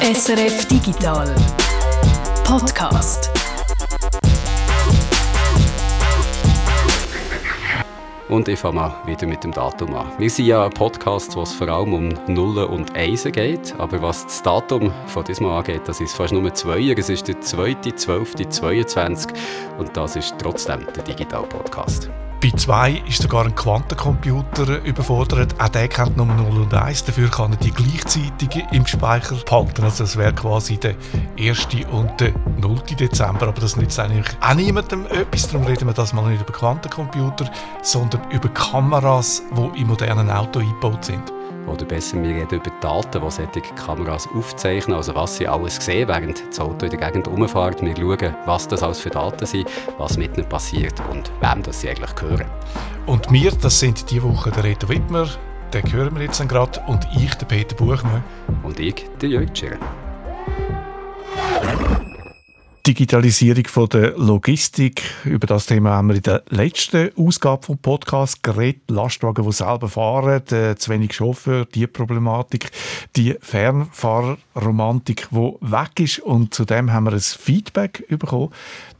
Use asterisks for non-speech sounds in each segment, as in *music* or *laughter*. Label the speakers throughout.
Speaker 1: SRF Digital Podcast.
Speaker 2: Und ich fange mal wieder mit dem Datum an. Wir sind ja ein Podcast, wo es vor allem um Nullen und Eisen geht. Aber was das Datum von diesem Mal angeht, das ist fast nur zwei. Es ist der 2.12.22 und das ist trotzdem der Digital Podcast.
Speaker 3: Bei zwei ist sogar ein Quantencomputer überfordert. Auch der kennt Nummer 0 und 1. Dafür kann er die gleichzeitig im Speicher behalten. Also das wäre quasi der 1. und der 0. Dezember. Aber das nützt eigentlich auch niemandem etwas. Darum reden wir das mal nicht über Quantencomputer, sondern über Kameras, die im modernen Auto eingebaut sind.
Speaker 2: Oder besser, wir reden über Daten, die solche Kameras aufzeichnen, also was sie alles sehen, während das Auto in der Gegend rumfährt. Wir schauen, was das alles für Daten sind, was mit ihnen passiert und wem das sie eigentlich gehören.
Speaker 3: Und wir, das sind diese Woche der Reto Wittmer, den hören wir jetzt gerade, und ich, der Peter Buchmann.
Speaker 2: Und ich, der Jörg Schirr.
Speaker 3: Digitalisierung von der Logistik. Über das Thema haben wir in der letzten Ausgabe vom Podcast geredet. Lastwagen, die selber fahren, äh, zu wenig Chauffeur, die Problematik, die Fernfahrerromantik, die weg ist. Und zudem haben wir ein Feedback bekommen.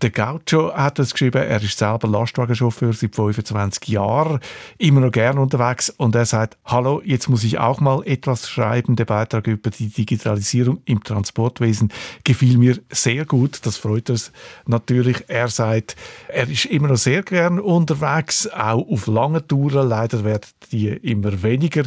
Speaker 3: Der Gaucho hat es geschrieben, er ist selber Lastwagenchauffeur seit 25 Jahren, immer noch gern unterwegs. Und er sagt, hallo, jetzt muss ich auch mal etwas schreiben. Der Beitrag über die Digitalisierung im Transportwesen gefiel mir sehr gut. Das freut uns natürlich. Er sagt, er ist immer noch sehr gern unterwegs, auch auf langen Touren. Leider werden die immer weniger.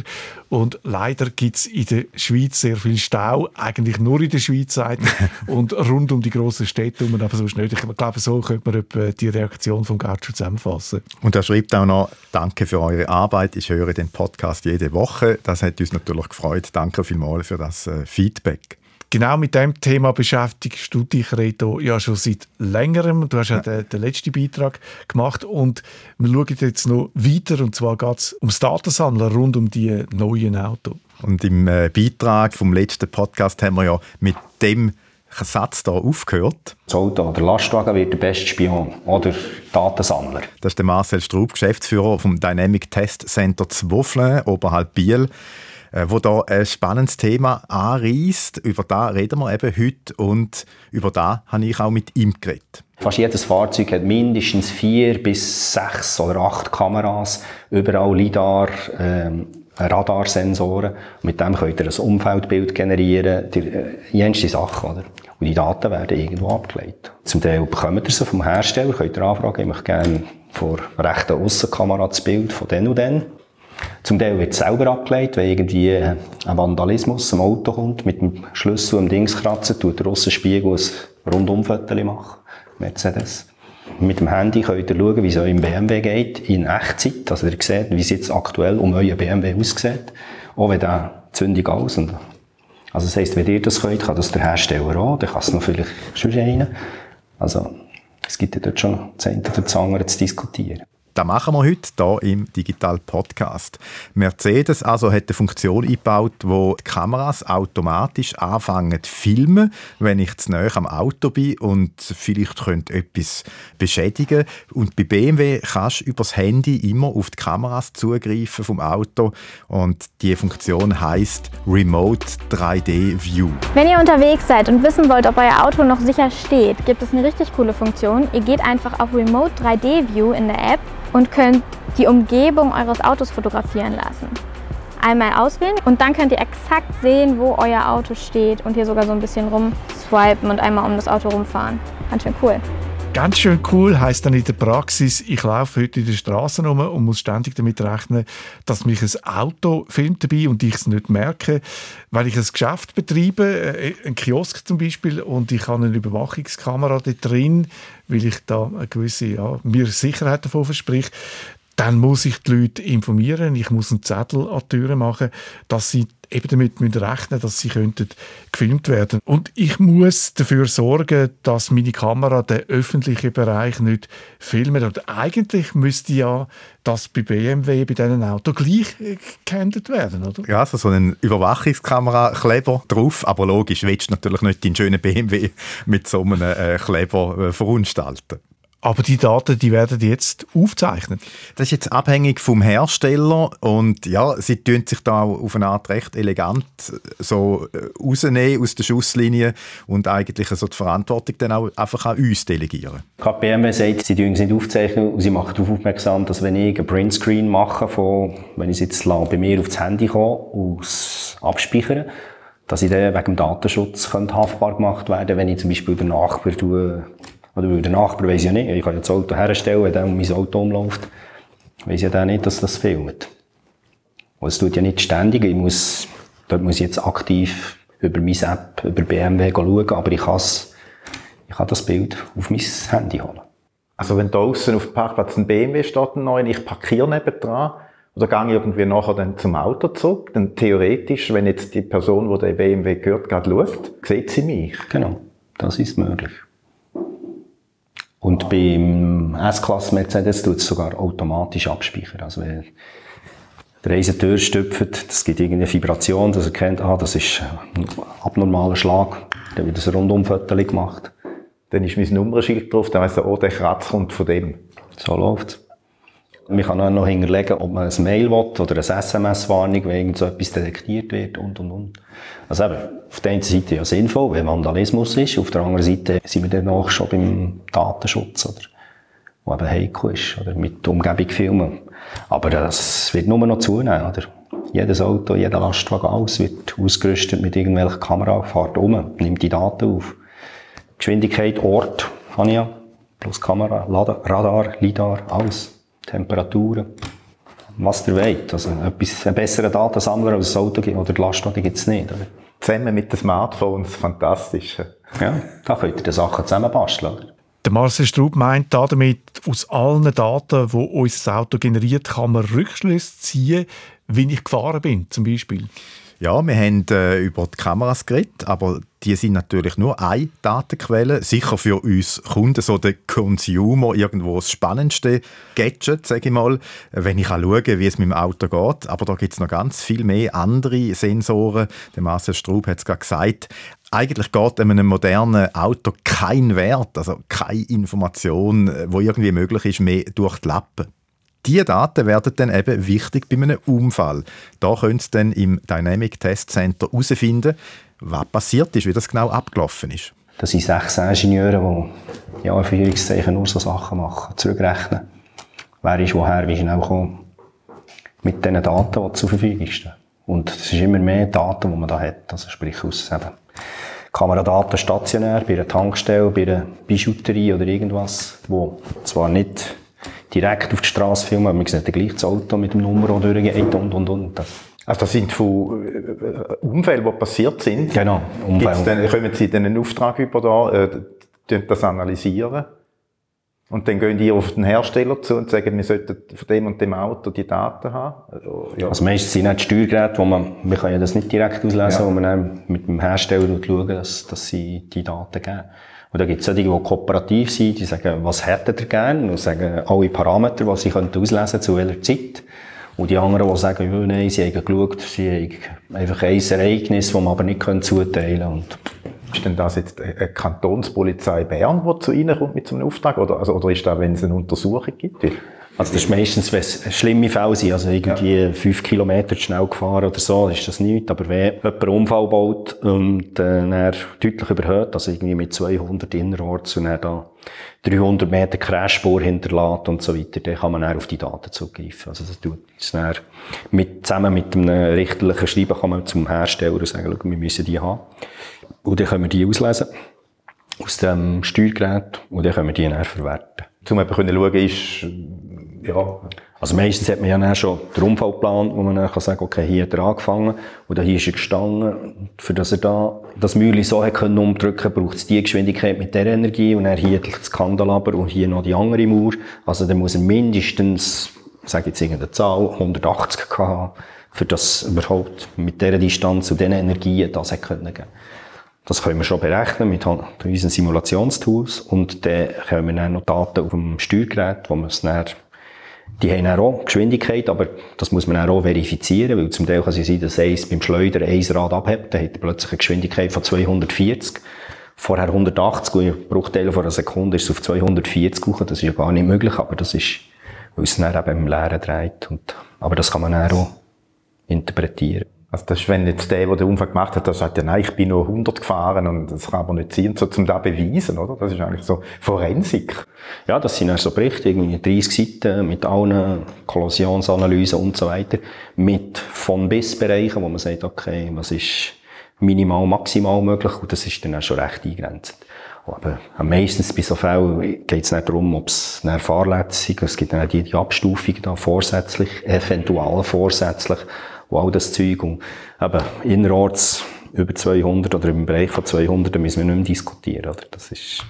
Speaker 3: Und leider gibt es in der Schweiz sehr viel Stau, eigentlich nur in der Schweiz *laughs* und rund um die grossen Städte. Aber sonst nicht. Ich glaube, so könnte man die Reaktion von Gertrude zusammenfassen.
Speaker 4: Und er schreibt auch noch, danke für eure Arbeit. Ich höre den Podcast jede Woche. Das hat uns natürlich gefreut. Danke vielmals für das äh, Feedback.
Speaker 3: Genau mit dem Thema beschäftigst du dich, Reto, ja schon seit längerem. Du hast ja, den, den, letzten Beitrag gemacht und wir schauen jetzt noch weiter und zwar geht es ums Datensammeln rund um die neuen Autos.
Speaker 4: Und im äh, Beitrag vom letzten Podcast haben wir ja mit dem Satz hier aufgehört.
Speaker 2: Das Auto oder Lastwagen wird der beste Spion oder Datensammler.
Speaker 4: Das ist der Marcel Straub, Geschäftsführer vom Dynamic Test Center Zwoffeln, oberhalb Biel. Äh, wo da ein spannendes Thema anreißt. Über da reden wir eben heute und über da habe ich auch mit ihm geredet.
Speaker 2: Fast jedes Fahrzeug hat mindestens vier bis sechs oder acht Kameras, überall LiDAR, ähm, Radarsensoren. mit dem könnt ihr ein Umfeldbild generieren, die, äh, jenste Sachen, oder? Und die Daten werden irgendwo abgeleitet. Zum Teil bekommt ihr sie vom Hersteller, könnt ihr anfragen, ich möchte gerne vor rechter Aussenkamera das Bild von den und den. Zum Teil wird es selber abgelegt, wenn irgendwie ein Vandalismus am Auto kommt, mit dem Schlüssel am Dings kratzen, tut der Außenspiegel ein Rundumfoto machen. Mercedes. Mit dem Handy könnt ihr schauen, wie es eurem BMW geht, in Echtzeit. Also ihr seht, wie es jetzt aktuell um euer BMW aussieht. Auch wenn der Zündung aus und also das heisst, wenn ihr das könnt, kann das der Hersteller auch, dann kann es noch vielleicht schon rein. Also, es gibt ja dort schon das eine oder das zu diskutieren.
Speaker 4: Das machen wir heute hier im Digital Podcast. Mercedes also hat eine Funktion eingebaut, wo die Kameras automatisch anfangen zu filmen, wenn ich zu nahe am Auto bin und vielleicht könnte etwas beschädigen. Und bei BMW kannst du über das Handy immer auf die Kameras zugreifen vom Auto und die Funktion heißt Remote 3D View.
Speaker 5: Wenn ihr unterwegs seid und wissen wollt, ob euer Auto noch sicher steht, gibt es eine richtig coole Funktion. Ihr geht einfach auf Remote 3D View in der App und könnt die Umgebung eures Autos fotografieren lassen. Einmal auswählen und dann könnt ihr exakt sehen, wo euer Auto steht und hier sogar so ein bisschen rumswipen und einmal um das Auto rumfahren. Ganz schön cool.
Speaker 3: Ganz schön cool heißt dann in der Praxis, ich laufe heute in der Straße rum und muss ständig damit rechnen, dass mich ein Auto filmt dabei und ich es nicht merke, weil ich ein Geschäft betreibe, äh, ein Kiosk zum Beispiel, und ich habe eine Überwachungskamera da drin, weil ich da eine gewisse ja, mir Sicherheit davon verspreche dann muss ich die Leute informieren, ich muss einen Zettel an die Türe machen, dass sie eben damit müssen rechnen dass sie könnten gefilmt werden Und ich muss dafür sorgen, dass meine Kamera den öffentlichen Bereich nicht filmt. Und eigentlich müsste ja das bei BMW, bei diesen Autos gleich gehandelt werden, oder?
Speaker 4: Ja, also so eine Überwachungskamera-Kleber drauf, aber logisch, willst du natürlich nicht deinen schönen BMW mit so einem äh, Kleber äh, verunstalten.
Speaker 3: Aber die Daten, die werden jetzt aufgezeichnet.
Speaker 4: Das ist jetzt abhängig vom Hersteller und ja, sie tun sich da auf eine Art recht elegant so äh, rausnehmen aus der Schusslinie und eigentlich so die Verantwortung dann auch einfach an uns delegieren.
Speaker 2: BMW sagt, sie tun es nicht aufzeichnen und sie machen darauf aufmerksam, dass wenn ich einen Printscreen mache, von, wenn ich es jetzt bei mir aufs Handy komme, aus abspeichern, dass ich dann wegen dem Datenschutz könnte haftbar gemacht werden wenn ich zum Beispiel den Nachbar oder der Nachbar weiss ja nicht, ich kann ja das Auto herstellen, wenn der um mein Auto umläuft, weiss ja der nicht, dass das filmt. Und es tut ja nicht ständig, ich muss, dort muss ich jetzt aktiv über meine App, über BMW schauen, aber ich kann ich kann das Bild auf mein Handy holen.
Speaker 4: Also wenn draußen auf dem Parkplatz ein BMW steht, ein neuer, ich parkiere nebendran, oder gehe ich irgendwie nachher dann zum Auto zurück, dann theoretisch, wenn jetzt die Person, die den BMW gehört, gerade schaut, sieht sie mich.
Speaker 2: Genau, das ist möglich. Und beim S-Klasse Mercedes tut es sogar automatisch abspeichern. Also wenn der Reisentür stüpft, das gibt irgendeine Vibration, dass er kennt, ah, das ist ein abnormaler Schlag. Dann wird ein Rundumfoto gemacht.
Speaker 4: Dann ist mein Nummernschild drauf, dann weiss er, oh, der Kratz kommt von dem.
Speaker 2: So läuft's. Man kann auch noch hinterlegen, ob man ein Mail will oder eine SMS-Warnung, wenn irgend so etwas detektiert wird und, und, und. Also eben, auf der einen Seite ja sinnvoll, wenn Vandalismus ist, auf der anderen Seite sind wir dann auch schon beim Datenschutz, oder? Wo eben heikel ist, oder mit der Umgebung filmen. Aber das wird nur noch zunehmen, oder? Jedes Auto, jeder Lastwagen, alles wird ausgerüstet mit irgendwelchen Kameras, fährt um, nimmt die Daten auf. Geschwindigkeit, Ort, habe ich ja. Plus Kamera, Radar, LIDAR, alles. Temperaturen, was ihr wollt. Also etwas, einen besseren Datensammler als das Auto oder die Lastwagen gibt es nicht. Oder?
Speaker 4: Zusammen mit den Smartphones, fantastisch.
Speaker 2: Ja, da könnt ihr die Sachen zusammenbasteln. Oder?
Speaker 3: Der Marcel Straub meint damit, aus allen Daten, die unser Auto generiert, kann man Rückschlüsse ziehen, wie ich gefahren bin, zum Beispiel.
Speaker 4: Ja, wir haben äh, über die Kameras geredet, aber die sind natürlich nur eine Datenquelle. Sicher für uns Kunden, so der Consumer, irgendwo das spannendste Gadget, sage ich mal, wenn ich schaue, wie es mit dem Auto geht. Aber da gibt es noch ganz viel mehr andere Sensoren. Der Marcel Straub hat es gerade gesagt. Eigentlich geht einem modernen Auto kein Wert, also keine Information, äh, wo irgendwie möglich ist, mehr durch die Lappen. Diese Daten werden dann eben wichtig bei einem Unfall. Da können Sie dann im Dynamic Test Center herausfinden, was passiert ist, wie das genau abgelaufen ist.
Speaker 2: Das sind sechs Ingenieure, die ja, in Führungszeichen nur so Sachen machen, zurückrechnen. Wer ist woher, wie schnell gekommen. Mit den Daten, die zur Verfügung stehen. Und es ist immer mehr Daten, die man da hat. Also sprich aus eben Kameradaten stationär, bei einer Tankstelle, bei einer Bijouterie oder irgendwas, wo zwar nicht direkt auf die Straße filmen, aber man sieht dann gleich das Auto mit dem Nummer durchgeht und, und, und. Das.
Speaker 4: Also das sind von äh, Unfällen, die passiert sind.
Speaker 2: Genau,
Speaker 4: Unfälle. Dann, kommen Sie dann einen Auftrag über da, äh, das analysieren und dann gehen die auf den Hersteller zu und sagen, wir sollten von dem und dem Auto die Daten haben.
Speaker 2: Ja. Also meistens sind nicht Steuergeräte, wo man, wir können ja das nicht direkt auslesen, ja. wo man mit dem Hersteller schauen, dass, dass sie die Daten geben. Und da gibt es solche, die kooperativ sind, die sagen, was hättet ihr gerne? Und sagen alle Parameter, die sie auslesen können, zu welcher Zeit. Und die anderen, die sagen, ja, nein, sie haben geschaut, sie haben einfach ein Ereignis, das man aber nicht zuteilen können.
Speaker 4: Ist denn das jetzt eine Kantonspolizei Bern, die zu Ihnen kommt mit so einem Auftrag? Oder, also, oder ist das, wenn es eine Untersuchung gibt?
Speaker 2: Also das ist meistens, wenn es schlimme Fälle sind, also irgendwie ja. fünf Kilometer schnell gefahren oder so, ist das nichts. Aber wenn jemand einen Unfall baut und äh, deutlich überhört, also irgendwie mit 200 innerorts und dann da 300 Meter Crashspur hinterlässt und so weiter, dann kann man dann auf die Daten zugreifen. Also das tut es dann mit, zusammen mit einem richterlichen Schreiben kann man zum Hersteller und sagen, wir müssen die haben. Und dann können wir die auslesen aus dem Steuergerät und dann können wir die dann verwerten.
Speaker 4: Um eben zu schauen, ist ja.
Speaker 2: Also meistens hat man ja dann schon den Unfallplan, wo man dann kann sagen, okay, hier hat er angefangen und hier ist er gestanden. Für dass er da das Mühle so hat können umdrücken, braucht es die Geschwindigkeit mit der Energie und dann hier das Kandelaber und hier noch die andere Mauer. Also dann muss er mindestens, sage jetzt irgendeine Zahl, 180 haben, für das überhaupt mit dieser Distanz und diesen Energien das hat können geben. Das können wir schon berechnen mit unseren Simulationstools und dann können wir dann noch Daten auf dem Steuergerät, wo man es dann die haben auch Geschwindigkeit, aber das muss man auch verifizieren, weil zum Teil kann es sein, dass eins beim Schleuder ein Rad abhebt, dann hat er plötzlich eine Geschwindigkeit von 240. vorher 180 und in Bruchteilen von einer Sekunde ist es auf 240 gekommen. Das ist ja gar nicht möglich, aber das ist, weil es dann eben im Leeren dreht. Und, aber das kann man auch interpretieren.
Speaker 4: Also das ist, wenn jetzt der, der den Unfall gemacht hat, der sagt, ja, nein, ich bin nur 100 gefahren und das kann aber nicht sein, so zum da beweisen, oder? Das ist eigentlich so Forensik.
Speaker 2: Ja, das sind also Berichte, irgendwie 30 Seiten mit allen Kollisionsanalysen und so weiter, mit von bis Bereichen, wo man sagt, okay, was ist minimal, maximal möglich und das ist dann auch schon recht eingrenzt. Aber meistens bei so Fällen geht es nicht darum, ob es eine Fahrlässig. Es gibt dann auch die Abstufung da vorsätzlich, eventuell vorsätzlich und all das Zeug. Und eben innerorts über 200 oder im Bereich von 200, da müssen wir nicht mehr diskutieren. Oder? Das, ist,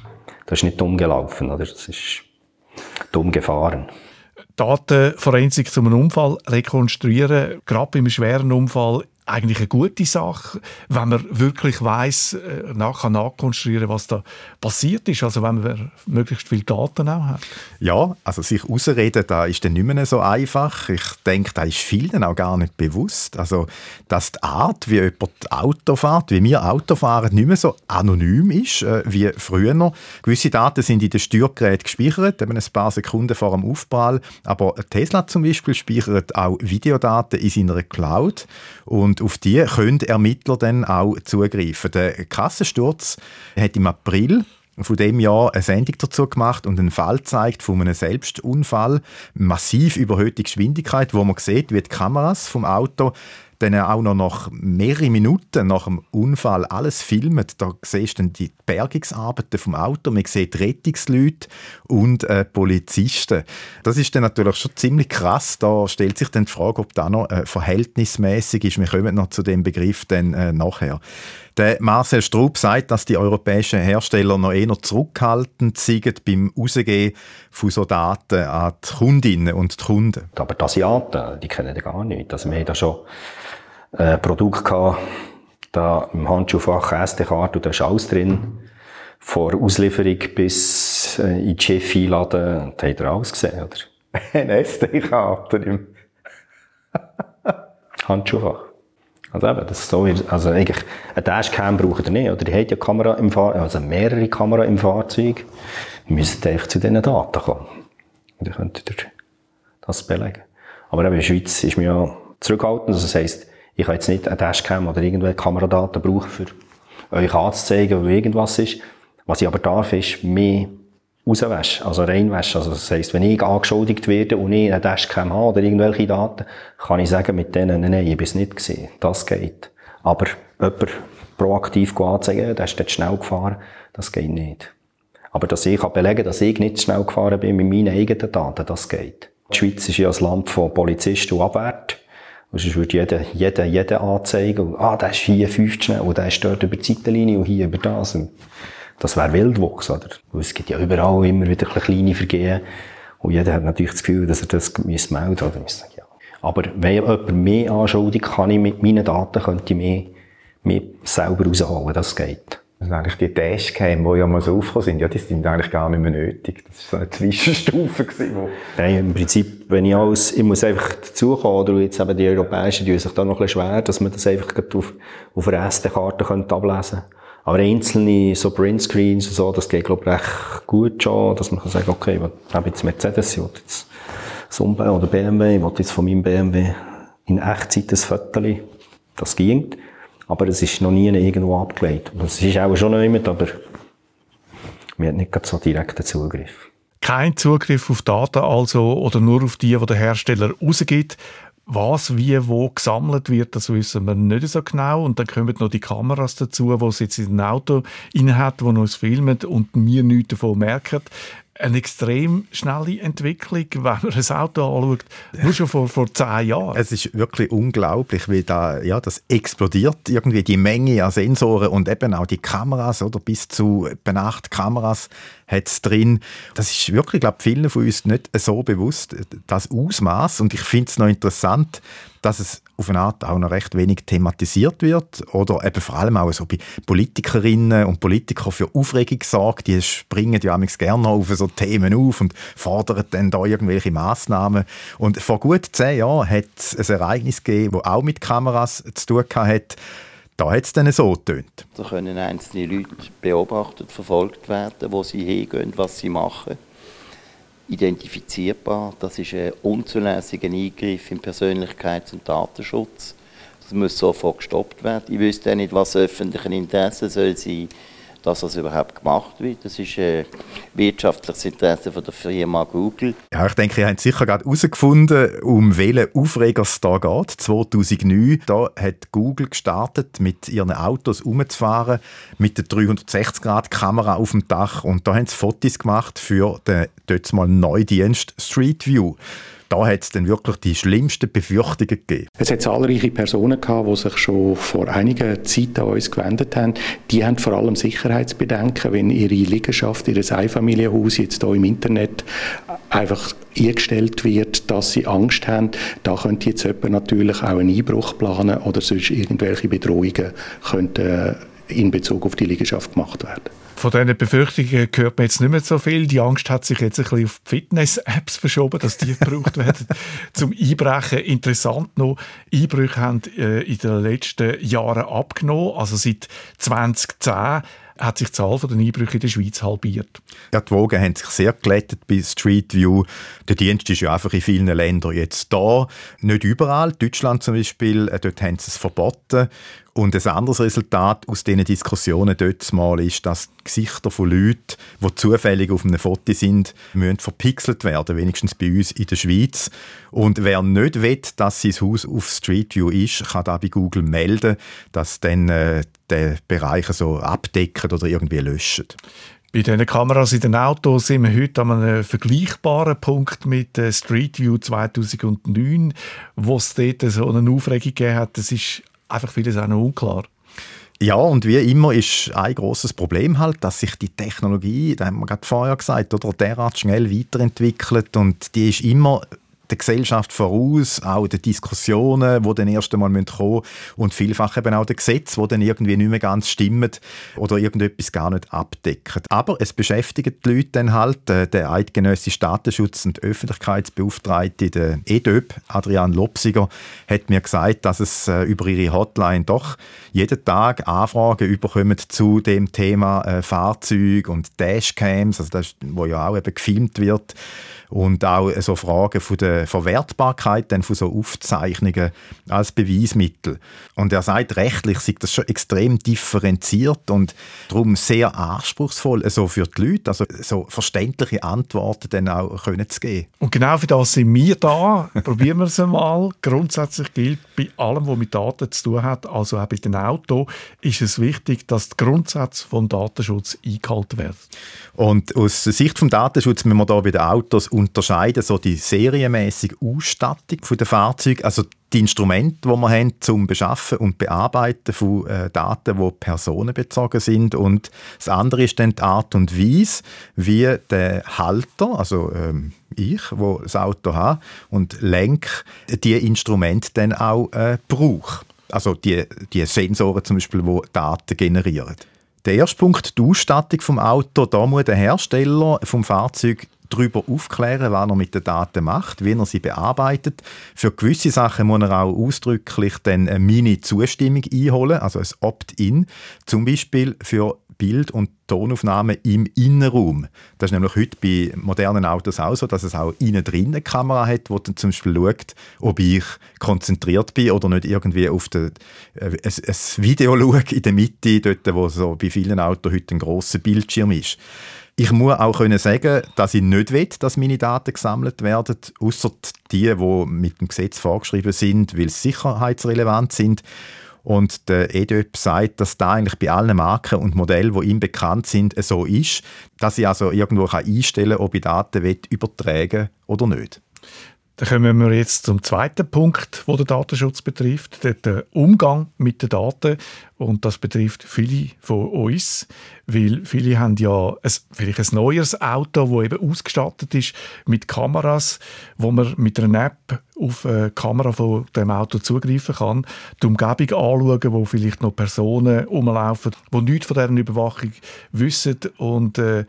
Speaker 2: das ist nicht dumm gelaufen, oder? das ist dumm gefahren.
Speaker 3: Datenforensik zu einem Unfall rekonstruieren, gerade bei einem schweren Unfall, eigentlich eine gute Sache, wenn man wirklich weiß, äh, nach nachkonstruieren, was da passiert ist. Also wenn man möglichst viele Daten auch hat.
Speaker 4: Ja, also sich ausreden, da ist dann nicht mehr so einfach. Ich denke, da ist vielen auch gar nicht bewusst. Also, dass die Art, wie jemand Auto fährt, wie wir Auto fahren, nicht mehr so anonym ist äh, wie früher. Gewisse Daten sind in den Steuergeräten gespeichert, eben ein paar Sekunden vor dem Aufprall. Aber Tesla zum Beispiel speichert auch Videodaten in seiner Cloud und und auf die können Ermittler dann auch zugreifen. Der Kassensturz hat im April von dem Jahr eine Sendung dazu gemacht und einen Fall zeigt von einem Selbstunfall, massiv überhöhte Geschwindigkeit, wo man sieht, wie die Kameras vom Auto dann auch noch nach mehreren Minuten nach dem Unfall alles filmt. Da siehst du dann die Bergungsarbeiten vom Auto, man sieht Rettungsleute und äh, Polizisten. Das ist dann natürlich schon ziemlich krass. Da stellt sich dann die Frage, ob das noch äh, verhältnismäßig ist. Wir kommen noch zu dem Begriff dann äh, nachher. Der Marcel Strupp sagt, dass die europäischen Hersteller noch eher zurückhaltend sind beim Rausgehen von so Daten an die Kundinnen und die Kunden.
Speaker 2: Aber die Asiaten, die kennen das gar nicht. Also wir haben da schon äh, Produkt gehabt, da im Handschuhfach SD-Karte und da ist alles drin. Von Auslieferung bis äh, in die Chef einladen, da habt ihr alles gesehen, oder? *laughs*
Speaker 4: Eine SD-Karte im *laughs*
Speaker 2: Handschuhfach. Also eben, das ist so, also eigentlich, eine Dashcam braucht ihr nicht, oder? Die hat ja Kamera im Fahrzeug, also mehrere Kameras im Fahrzeug. Ihr müsst einfach zu diesen Daten kommen. Und dann könnt ihr das belegen. Aber eben in der Schweiz ist man ja zurückhaltend, also das heisst, ich kann jetzt nicht eine Dashcam oder irgendwelche Kameradaten brauchen, für euch anzuzeigen, wo irgendwas ist. Was ich aber darf, ist mehr rauswaschen, also reinwaschen. Also das heisst, wenn ich angeschuldigt werde und ich eine Dashcam habe oder irgendwelche Daten, kann ich sagen mit denen, nein, nein, ich bin es nicht gesehen. Das geht. Aber jemand proaktiv anzeigen, der ist dort schnell gefahren, das geht nicht. Aber dass ich belegen kann, dass ich nicht schnell gefahren bin mit meinen eigenen Daten, das geht. Die Schweiz ist ja ein Land von Polizisten und Abwärts. Und sonst würde jeder, jeder, jeder anzeigen, ah, der ist hier fünf schnell, und der ist dort über die Seitenlinie und hier über das. Und das wäre Wildwuchs, oder? Weil es gibt ja überall immer wieder kleine Vergehen. Und jeder hat natürlich das Gefühl, dass er das melden müsste, oder? Sage, ja. Aber wenn jemand mehr anschuldigt, kann ich mit meinen Daten, könnte ich mehr, mehr selber rausholen, das geht.
Speaker 4: Also eigentlich die Dashcam, die ja mal so aufgekommen sind, ja, die sind eigentlich gar nicht mehr nötig. Das war so eine Zwischenstufe. Gewesen,
Speaker 2: Nein, im Prinzip, wenn ich alles, ich muss einfach dazukommen, oder jetzt eben die Europäischen, die sich da noch ein bisschen schwer, dass man das einfach auf, auf einer SD-Karte ablesen könnte. Aber einzelne so Printscreens und so, das geht, glaube ich, recht gut schon, dass man kann sagen, okay, ich habe jetzt Mercedes, ich jetzt Sumbe oder BMW, ich will jetzt von meinem BMW in Echtzeit ein Foto, das ging. Aber es ist noch nie irgendwo abgelegt. Es ist auch schon noch jemand, aber wir haben nicht so direkten Zugriff.
Speaker 3: Kein Zugriff auf Daten also oder nur auf die, die der Hersteller rausgibt. Was, wie, wo gesammelt wird, das wissen wir nicht so genau. Und dann kommen noch die Kameras dazu, die es jetzt in ein Auto hat, die uns filmen und wir nichts davon merken eine extrem schnelle Entwicklung, *laughs* wenn man ein Auto anschaut, nur schon vor, vor zehn Jahren.
Speaker 4: Es ist wirklich unglaublich, wie da, ja, das explodiert, irgendwie die Menge an Sensoren und eben auch die Kameras, oder? Bis zu acht Kameras hat es drin. Das ist wirklich, glaube ich, vielen von uns nicht so bewusst, das Ausmaß. Und ich finde es noch interessant, dass es auf eine Art auch noch recht wenig thematisiert wird oder eben vor allem auch so bei Politikerinnen und Politikern für Aufregung sorgt. Die springen ja gerne auf so Themen auf und fordern dann da irgendwelche Massnahmen. Und vor gut zehn Jahren hat es ein Ereignis gegeben, das auch mit Kameras zu tun hatte Da hat es dann so getönt.
Speaker 6: Da können einzelne Leute beobachtet, verfolgt werden, wo sie hingehen, was sie machen. Identifizierbar, das ist ein unzulässiger Eingriff in Persönlichkeits- und Datenschutz. Das muss sofort gestoppt werden. Ich wüsste nicht, was öffentlichen Interesse soll sein dass das überhaupt gemacht wird. Das ist ein wirtschaftliches Interesse von der Firma Google.
Speaker 4: Ja, ich denke, ihr habt sicher gerade herausgefunden, um welchen Aufreger es da geht. 2009 da hat Google gestartet, mit ihren Autos umzufahren, mit der 360-Grad-Kamera auf dem Dach. Und da haben sie Fotos gemacht für den dort mal neuen Dienst Street View da hat es dann wirklich die schlimmsten Befürchtungen gegeben.
Speaker 7: Es hat zahlreiche Personen gehabt, die sich schon vor einiger Zeit an uns gewendet haben. Die haben vor allem Sicherheitsbedenken, wenn ihre Liegenschaft, ihr Einfamilienhaus jetzt hier im Internet einfach eingestellt wird, dass sie Angst haben, da könnte jetzt jemand natürlich auch einen Einbruch planen oder sonst irgendwelche Bedrohungen könnten in Bezug auf die Liegenschaft gemacht werden.
Speaker 3: Von diesen Befürchtungen hört man jetzt nicht mehr so viel. Die Angst hat sich jetzt ein bisschen auf Fitness-Apps verschoben, dass die gebraucht werden *laughs* zum Einbrechen. Interessant noch, Einbrüche haben äh, in den letzten Jahren abgenommen. Also seit 2010 hat sich die Zahl der Einbrüche in der Schweiz halbiert.
Speaker 4: Ja, die Wogen haben sich sehr glättet bei Street View. Der Dienst ist ja einfach in vielen Ländern jetzt da. Nicht überall. Deutschland zum Beispiel, äh, dort haben sie es verboten. Und ein anderes Resultat aus diesen Diskussionen dort mal ist, dass die Gesichter von Leuten, die zufällig auf einem Foto sind, müssen verpixelt werden, wenigstens bei uns in der Schweiz. Und wer nicht will, dass sein Haus auf Street View ist, kann da bei Google melden, dass dann äh, der Bereich so abdecken oder irgendwie löschen.
Speaker 3: Bei diesen Kameras in den Autos sind wir heute an einem vergleichbaren Punkt mit Street View 2009, wo es dort so eine Aufregung gegeben hat. Das ist einfach vieles auch noch unklar.
Speaker 4: Ja, und wie immer ist ein großes Problem halt, dass sich die Technologie, da haben wir gerade vorher gesagt, oder derart schnell weiterentwickelt und die ist immer der Gesellschaft voraus, auch den Diskussionen, die dann erst einmal kommen müssen und vielfach eben auch den Gesetzen, die dann irgendwie nicht mehr ganz stimmen oder irgendetwas gar nicht abdecken. Aber es beschäftigt die Leute dann halt. Äh, der eidgenössische Datenschutz- und Öffentlichkeitsbeauftragte, der EDÖB, Adrian Lopsiger, hat mir gesagt, dass es äh, über ihre Hotline doch jeden Tag Anfragen überkommen zu dem Thema äh, Fahrzeug und Dashcams, also das, wo ja auch eben gefilmt wird und auch so Fragen von der Verwertbarkeit dann von so Aufzeichnungen als Beweismittel. Und er sagt, rechtlich sei das schon extrem differenziert und darum sehr anspruchsvoll also für die Leute, also so verständliche Antworten dann auch können zu geben.
Speaker 3: Und genau für das sind wir da. *laughs* Probieren wir es einmal. Grundsätzlich gilt bei allem, was mit Daten zu tun hat, also auch bei den Autos, ist es wichtig, dass die Grundsätze vom Datenschutz eingehalten werden.
Speaker 4: Und aus Sicht vom Datenschutz müssen wir da bei den Autos unterscheiden, so die serienmäßige Ausstattung der Fahrzeuge, also die Instrumente, die wir haben zum Beschaffen und Bearbeiten von äh, Daten, die personenbezogen sind. Und das andere ist dann die Art und Weise, wie der Halter, also ähm, ich, wo das Auto habe und lenk, die Instrumente dann auch äh, brauche. Also die, die Sensoren zum Beispiel, die Daten generieren. Der erste Punkt, die Ausstattung vom Auto, da muss der Hersteller vom Fahrzeug darüber aufklären, was er mit den Daten macht, wie er sie bearbeitet. Für gewisse Sachen muss er auch ausdrücklich dann eine Mini-Zustimmung einholen, also ein Opt-in, zum Beispiel für Bild- und Tonaufnahmen im Innenraum. Das ist nämlich heute bei modernen Autos auch so, dass es auch innen drin eine Kamera hat, wo dann zum Beispiel schaut, ob ich konzentriert bin oder nicht irgendwie auf den, äh, ein, ein Video *laughs* schaue in der Mitte, dort wo so bei vielen Autos heute ein grosser Bildschirm ist. Ich muss auch können sagen, dass ich nicht will, dass meine Daten gesammelt werden, außer die, die mit dem Gesetz vorgeschrieben sind, weil sie sicherheitsrelevant sind. Und der EDÖP sagt, dass da eigentlich bei allen Marken und Modellen, die ihm bekannt sind, so ist, dass ich also irgendwo einstellen kann, ob ich Daten übertragen oder nicht.
Speaker 3: Dann kommen wir jetzt zum zweiten Punkt, wo der Datenschutz betrifft, der Umgang mit den Daten. Und das betrifft viele von uns, weil viele haben ja ein, vielleicht ein neues Auto, das eben ausgestattet ist mit Kameras, wo man mit einer App auf eine Kamera von dem Auto zugreifen kann, die Umgebung anschauen, wo vielleicht noch Personen rumlaufen, die nichts von dieser Überwachung wissen. Und äh,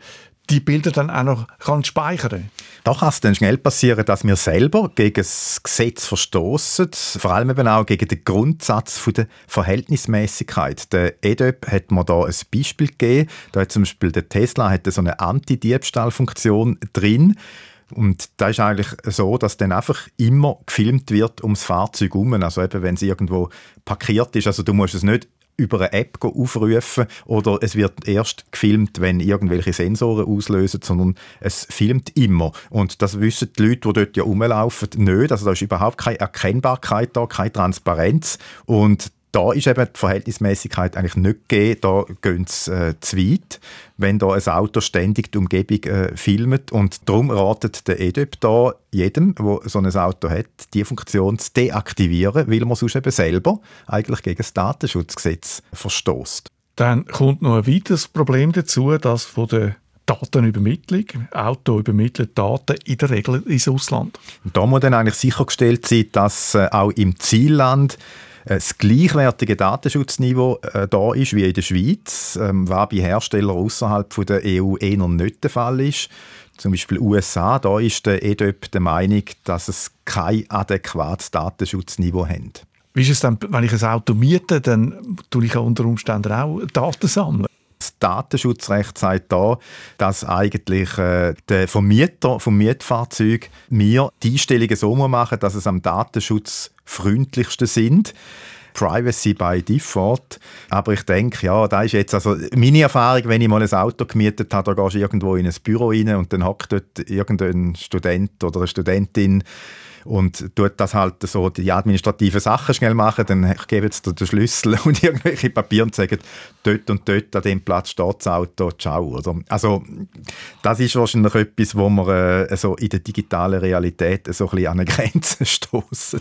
Speaker 3: die Bilder dann auch noch kann speichern
Speaker 4: Da kann es dann schnell passieren, dass wir selber gegen das Gesetz verstoßen, vor allem eben auch gegen den Grundsatz der Verhältnismäßigkeit. Der EDÖP hat mir da ein Beispiel gegeben. Da hat zum Beispiel der Tesla hat so eine Anti-Diebstahl-Funktion drin. Und da ist eigentlich so, dass dann einfach immer gefilmt wird ums Fahrzeug herum. Also eben, wenn es irgendwo parkiert ist. Also du musst es nicht über eine App aufrufen oder es wird erst gefilmt, wenn irgendwelche Sensoren auslösen, sondern es filmt immer. Und das wissen die Leute, die dort ja rumlaufen, nicht. Also da ist überhaupt keine Erkennbarkeit da, keine Transparenz. Und da ist eben die Verhältnismäßigkeit eigentlich nicht gegeben. Da gehen sie äh, zu weit, wenn da ein Auto ständig die Umgebung äh, filmt. Und darum ratet der EDÖP da jedem, der so ein Auto hat, die Funktion zu deaktivieren, weil man sonst eben selber eigentlich gegen das Datenschutzgesetz verstoßt.
Speaker 3: Dann kommt noch ein weiteres Problem dazu, das von der Datenübermittlung. Auto übermittelt Daten in der Regel ins Ausland.
Speaker 4: Da muss dann eigentlich sichergestellt sein, dass äh, auch im Zielland das gleichwertige Datenschutzniveau äh, da ist wie in der Schweiz, ähm, was bei Herstellern außerhalb der EU eher nicht der Fall ist. Zum Beispiel USA, da ist der EDÖP der Meinung, dass es kein adäquates Datenschutzniveau hat.
Speaker 3: Wie ist es dann, wenn ich ein Auto miete, dann tue ich unter Umständen auch Daten sammeln?
Speaker 4: Das Datenschutzrecht sagt da, dass eigentlich äh, der Vermieter vom Mietfahrzeug mir die Einstellungen so machen dass es am datenschutzfreundlichsten sind. Privacy by Default. Aber ich denke, ja, da ist jetzt also meine Erfahrung, wenn ich mal ein Auto gemietet habe, da gehst du irgendwo in ein Büro rein und dann hockt dort irgendein Student oder eine Studentin und tut das halt so die administrativen Sachen schnell machen, dann geben sie den Schlüssel *laughs* und irgendwelche Papiere und sagen, dort und dort an dem Platz steht das Auto, ciao. Oder? Also das ist wahrscheinlich etwas, wo man äh, so in der digitalen Realität so ein bisschen an eine Grenze *laughs* stoßen.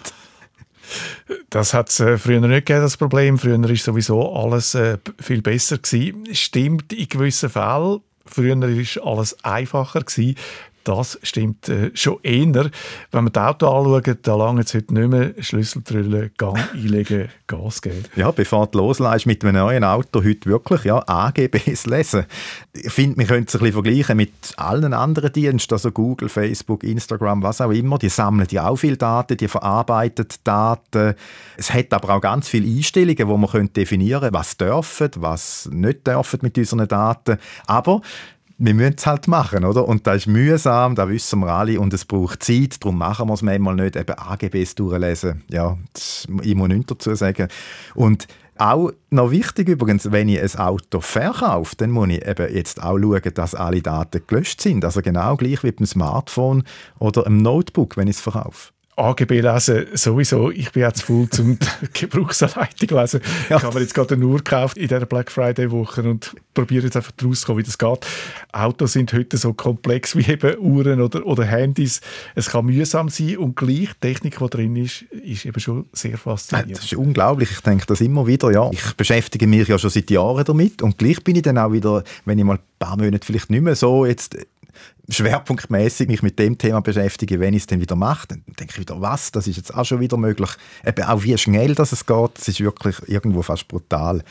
Speaker 3: Das hat es äh, früher nicht gegeben, das Problem. Früher war sowieso alles äh, viel besser. Gewesen. Stimmt in gewissen Fällen. Früher war alles einfacher. Gewesen. Das stimmt äh, schon eher. Wenn wir das Auto anschauen, da lange es heute nicht mehr Schlüssel Gang *laughs* einlegen, Gas geben.
Speaker 4: Ja, bevor du loslässt mit einem neuen Auto, heute wirklich ja, AGBs lesen. Ich finde, wir können es ein bisschen vergleichen mit allen anderen Diensten, also Google, Facebook, Instagram, was auch immer. Die sammeln ja auch viele Daten, die verarbeiten Daten. Es hat aber auch ganz viele Einstellungen, wo man definieren könnte, was dürfen, was nicht dürfen mit unseren Daten. Aber wir müssen es halt machen, oder? Und das ist mühsam, das wissen wir alle, und es braucht Zeit, darum machen wir es manchmal nicht, eben AGBs durchlesen. Ja, ich muss nichts dazu sagen. Und auch noch wichtig übrigens, wenn ich ein Auto verkaufe, dann muss ich eben jetzt auch schauen, dass alle Daten gelöscht sind. Also genau gleich wie beim Smartphone oder einem Notebook, wenn ich es verkaufe.
Speaker 3: AGB lesen sowieso. Ich bin jetzt voll zum *laughs* Gebrauchsanleitung lesen. Ja. Ich habe mir jetzt gerade eine Uhr gekauft in dieser Black Friday Woche und probiere jetzt einfach rauszukommen, wie das geht. Autos sind heute so komplex wie eben Uhren oder, oder Handys. Es kann mühsam sein und gleich die Technik, die drin ist, ist eben schon sehr faszinierend.
Speaker 4: Das ist unglaublich. Ich denke das immer wieder. Ja, ich beschäftige mich ja schon seit Jahren damit und gleich bin ich dann auch wieder, wenn ich mal ein paar Monate vielleicht nicht mehr so jetzt schwerpunktmäßig mich mit dem Thema beschäftige, wenn ich es dann wieder mache, dann denke ich wieder, was, das ist jetzt auch schon wieder möglich. Eben auch wie schnell das es geht, das ist wirklich irgendwo fast brutal.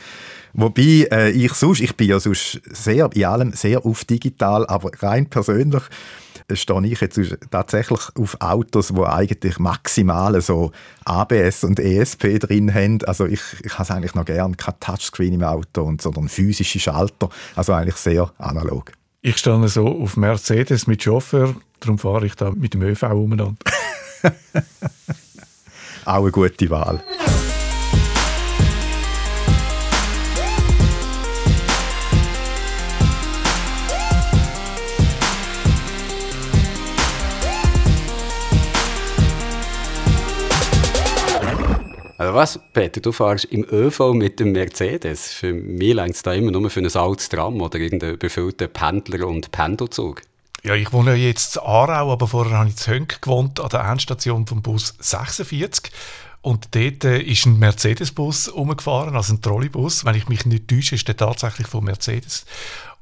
Speaker 4: Wobei äh, ich sonst, ich bin ja sonst sehr, in allem sehr auf digital, aber rein persönlich stehe ich jetzt tatsächlich auf Autos, wo eigentlich maximal so ABS und ESP drin haben. Also ich, ich habe eigentlich noch gerne kein Touchscreen im Auto, und, sondern physische Schalter. Also eigentlich sehr analog.
Speaker 3: Ich stehe so auf Mercedes mit Chauffeur, darum fahre ich da mit dem ÖV umeinander. *laughs*
Speaker 4: Auch eine gute Wahl.
Speaker 8: Also was, Peter, du fährst im ÖV mit dem Mercedes. Für mich längt es da immer nur für ein altes Tram oder irgendeinen überfüllten Pendler- und Pendelzug.
Speaker 3: Ja, ich wohne ja jetzt in Aarau, aber vorher habe ich in Hönk gewohnt, an der Endstation vom Bus 46. Und dort äh, ist ein Mercedes-Bus umgefahren, also ein Trolleybus. Wenn ich mich nicht täusche, ist der tatsächlich von Mercedes.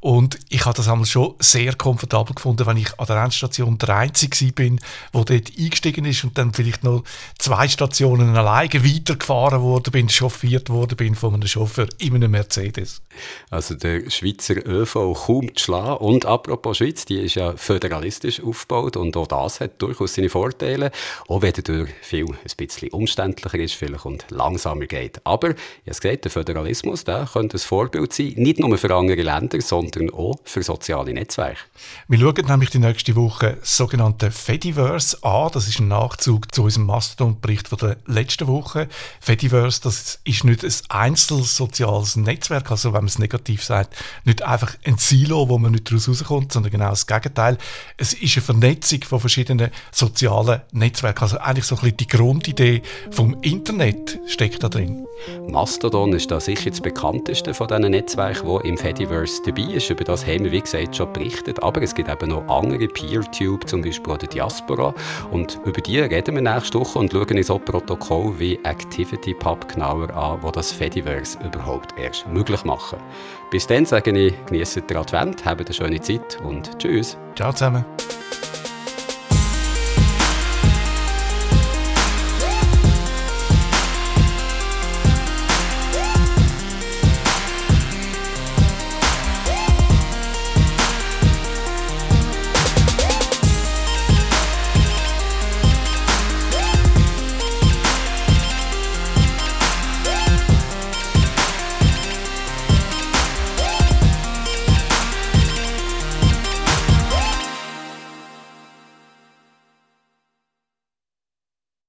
Speaker 3: Und ich habe das einmal schon sehr komfortabel gefunden, wenn ich an der Endstation der Einzige bin, wo dort eingestiegen ist und dann vielleicht noch zwei Stationen alleine weitergefahren worden bin, chauffiert worden bin von einem Chauffeur in einem Mercedes.
Speaker 8: Also der Schweizer ÖV kaum zu schlagen. Und apropos Schweiz, die ist ja föderalistisch aufgebaut und auch das hat durchaus seine Vorteile, auch wenn dadurch viel ein bisschen umständlicher ist vielleicht und langsamer geht. Aber, ich habe gesagt, der Föderalismus der könnte ein Vorbild sein, nicht nur für andere Länder, sondern auch für soziale Netzwerke.
Speaker 3: Wir schauen nämlich die nächste Woche das sogenannte Fediverse an. Das ist ein Nachzug zu unserem Mastodon-Bericht von der letzten Woche. Fediverse, das ist nicht ein einzelsoziales Netzwerk, also wenn man es negativ sagt, nicht einfach ein Silo, wo man nicht daraus rauskommt, sondern genau das Gegenteil. Es ist eine Vernetzung von verschiedenen sozialen Netzwerken. Also eigentlich so ein bisschen die Grundidee vom Internet steckt da drin.
Speaker 8: Mastodon ist da sicher das bekannteste von diesen Netzwerken, wo im Fediverse dabei ist. Über das haben wir, wie gesagt, schon berichtet. Aber es gibt eben noch andere, PeerTube zum Beispiel oder Diaspora. Und über die reden wir nächste Woche und schauen uns auch Protokoll wie ActivityPub genauer an, wo das Fediverse überhaupt erst möglich machen. Bis dann sage ich, genießt den Advent, habt eine schöne Zeit und tschüss.
Speaker 3: Ciao zusammen.